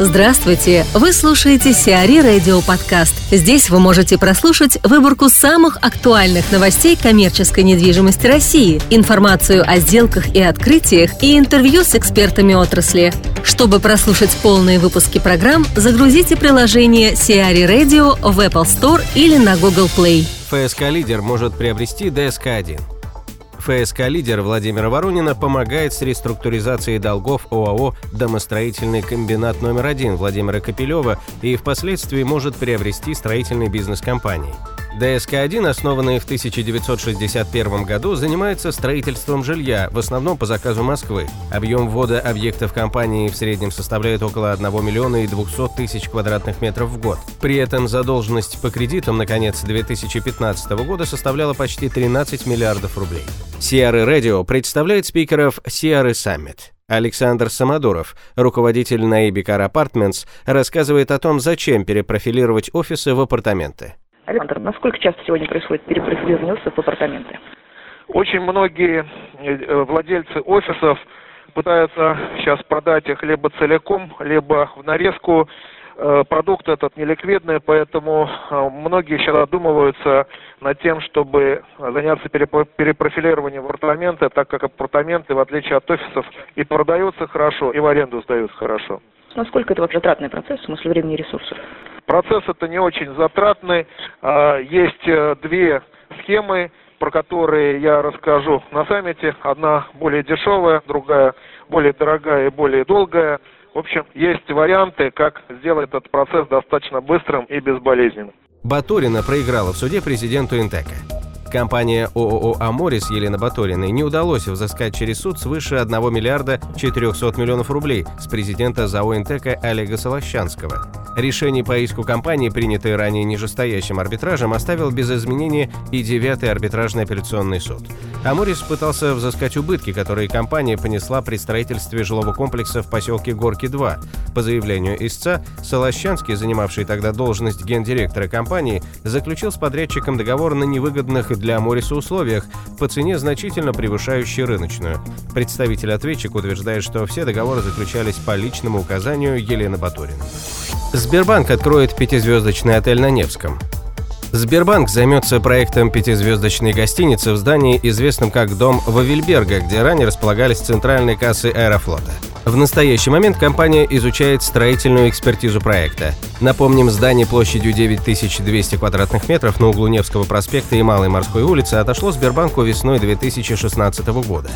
Здравствуйте! Вы слушаете Сиари Радио Подкаст. Здесь вы можете прослушать выборку самых актуальных новостей коммерческой недвижимости России, информацию о сделках и открытиях и интервью с экспертами отрасли. Чтобы прослушать полные выпуски программ, загрузите приложение Сиари Radio в Apple Store или на Google Play. ФСК «Лидер» может приобрести ДСК-1. ФСК-лидер Владимира Воронина помогает с реструктуризацией долгов ОАО «Домостроительный комбинат номер один» Владимира Капелева и впоследствии может приобрести строительный бизнес компании. ДСК-1, основанный в 1961 году, занимается строительством жилья, в основном по заказу Москвы. Объем ввода объектов компании в среднем составляет около 1 миллиона и 200 тысяч квадратных метров в год. При этом задолженность по кредитам на конец 2015 года составляла почти 13 миллиардов рублей. Сиары Радио представляет спикеров Сиары Саммит. Александр Самодуров, руководитель Наибикар Апартментс, рассказывает о том, зачем перепрофилировать офисы в апартаменты. Александр, насколько часто сегодня происходит перепрофилирование офисов в апартаменты? Очень многие э, владельцы офисов пытаются сейчас продать их либо целиком, либо в нарезку. Э, продукт этот неликвидный, поэтому э, многие сейчас задумываются над тем, чтобы заняться перепрофилированием в апартаменты, так как апартаменты, в отличие от офисов, и продаются хорошо, и в аренду сдаются хорошо. Насколько это вообще затратный процесс в смысле времени и ресурсов? Процесс это не очень затратный. А, есть э, две схемы, про которые я расскажу на саммите. Одна более дешевая, другая более дорогая и более долгая. В общем, есть варианты, как сделать этот процесс достаточно быстрым и безболезненным. Батурина проиграла в суде президенту Интека. Компания ООО «Аморис» Елены Баториной не удалось взыскать через суд свыше 1 миллиарда 400 миллионов рублей с президента ЗАО «Интека» Олега Солощанского. Решение по иску компании, принятое ранее нижестоящим арбитражем, оставил без изменения и девятый арбитражный апелляционный суд. Аморис пытался взыскать убытки, которые компания понесла при строительстве жилого комплекса в поселке Горки-2. По заявлению истца, Солощанский, занимавший тогда должность гендиректора компании, заключил с подрядчиком договор на невыгодных для Амориса условиях по цене, значительно превышающей рыночную. Представитель ответчик утверждает, что все договоры заключались по личному указанию Елены Батуриной. Сбербанк откроет пятизвездочный отель на Невском. Сбербанк займется проектом пятизвездочной гостиницы в здании, известном как Дом Вавильберга, где ранее располагались центральные кассы Аэрофлота. В настоящий момент компания изучает строительную экспертизу проекта. Напомним, здание площадью 9200 квадратных метров на углу Невского проспекта и Малой морской улицы отошло Сбербанку весной 2016 года.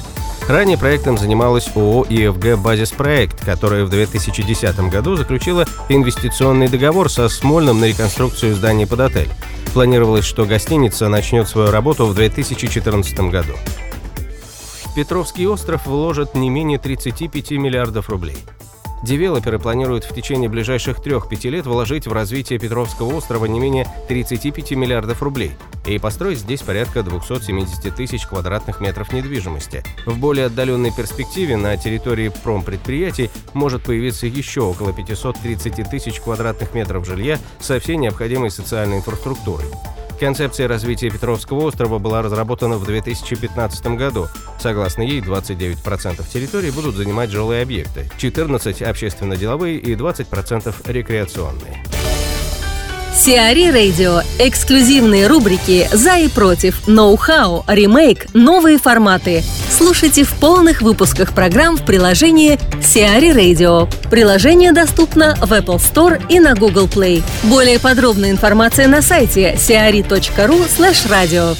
Ранее проектом занималась ООО «ИФГ Базис Проект», которая в 2010 году заключила инвестиционный договор со Смольным на реконструкцию здания под отель. Планировалось, что гостиница начнет свою работу в 2014 году. Петровский остров вложит не менее 35 миллиардов рублей. Девелоперы планируют в течение ближайших 3-5 лет вложить в развитие Петровского острова не менее 35 миллиардов рублей и построить здесь порядка 270 тысяч квадратных метров недвижимости. В более отдаленной перспективе на территории промпредприятий может появиться еще около 530 тысяч квадратных метров жилья со всей необходимой социальной инфраструктурой. Концепция развития Петровского острова была разработана в 2015 году. Согласно ей, 29% территории будут занимать жилые объекты, 14% общественно-деловые и 20% рекреационные. Сиари Радио. Эксклюзивные рубрики «За и против», «Ноу-хау», «Ремейк», «Новые форматы». Слушайте в полных выпусках программ в приложении Сиари Radio. Приложение доступно в Apple Store и на Google Play. Более подробная информация на сайте siari.ru slash radio.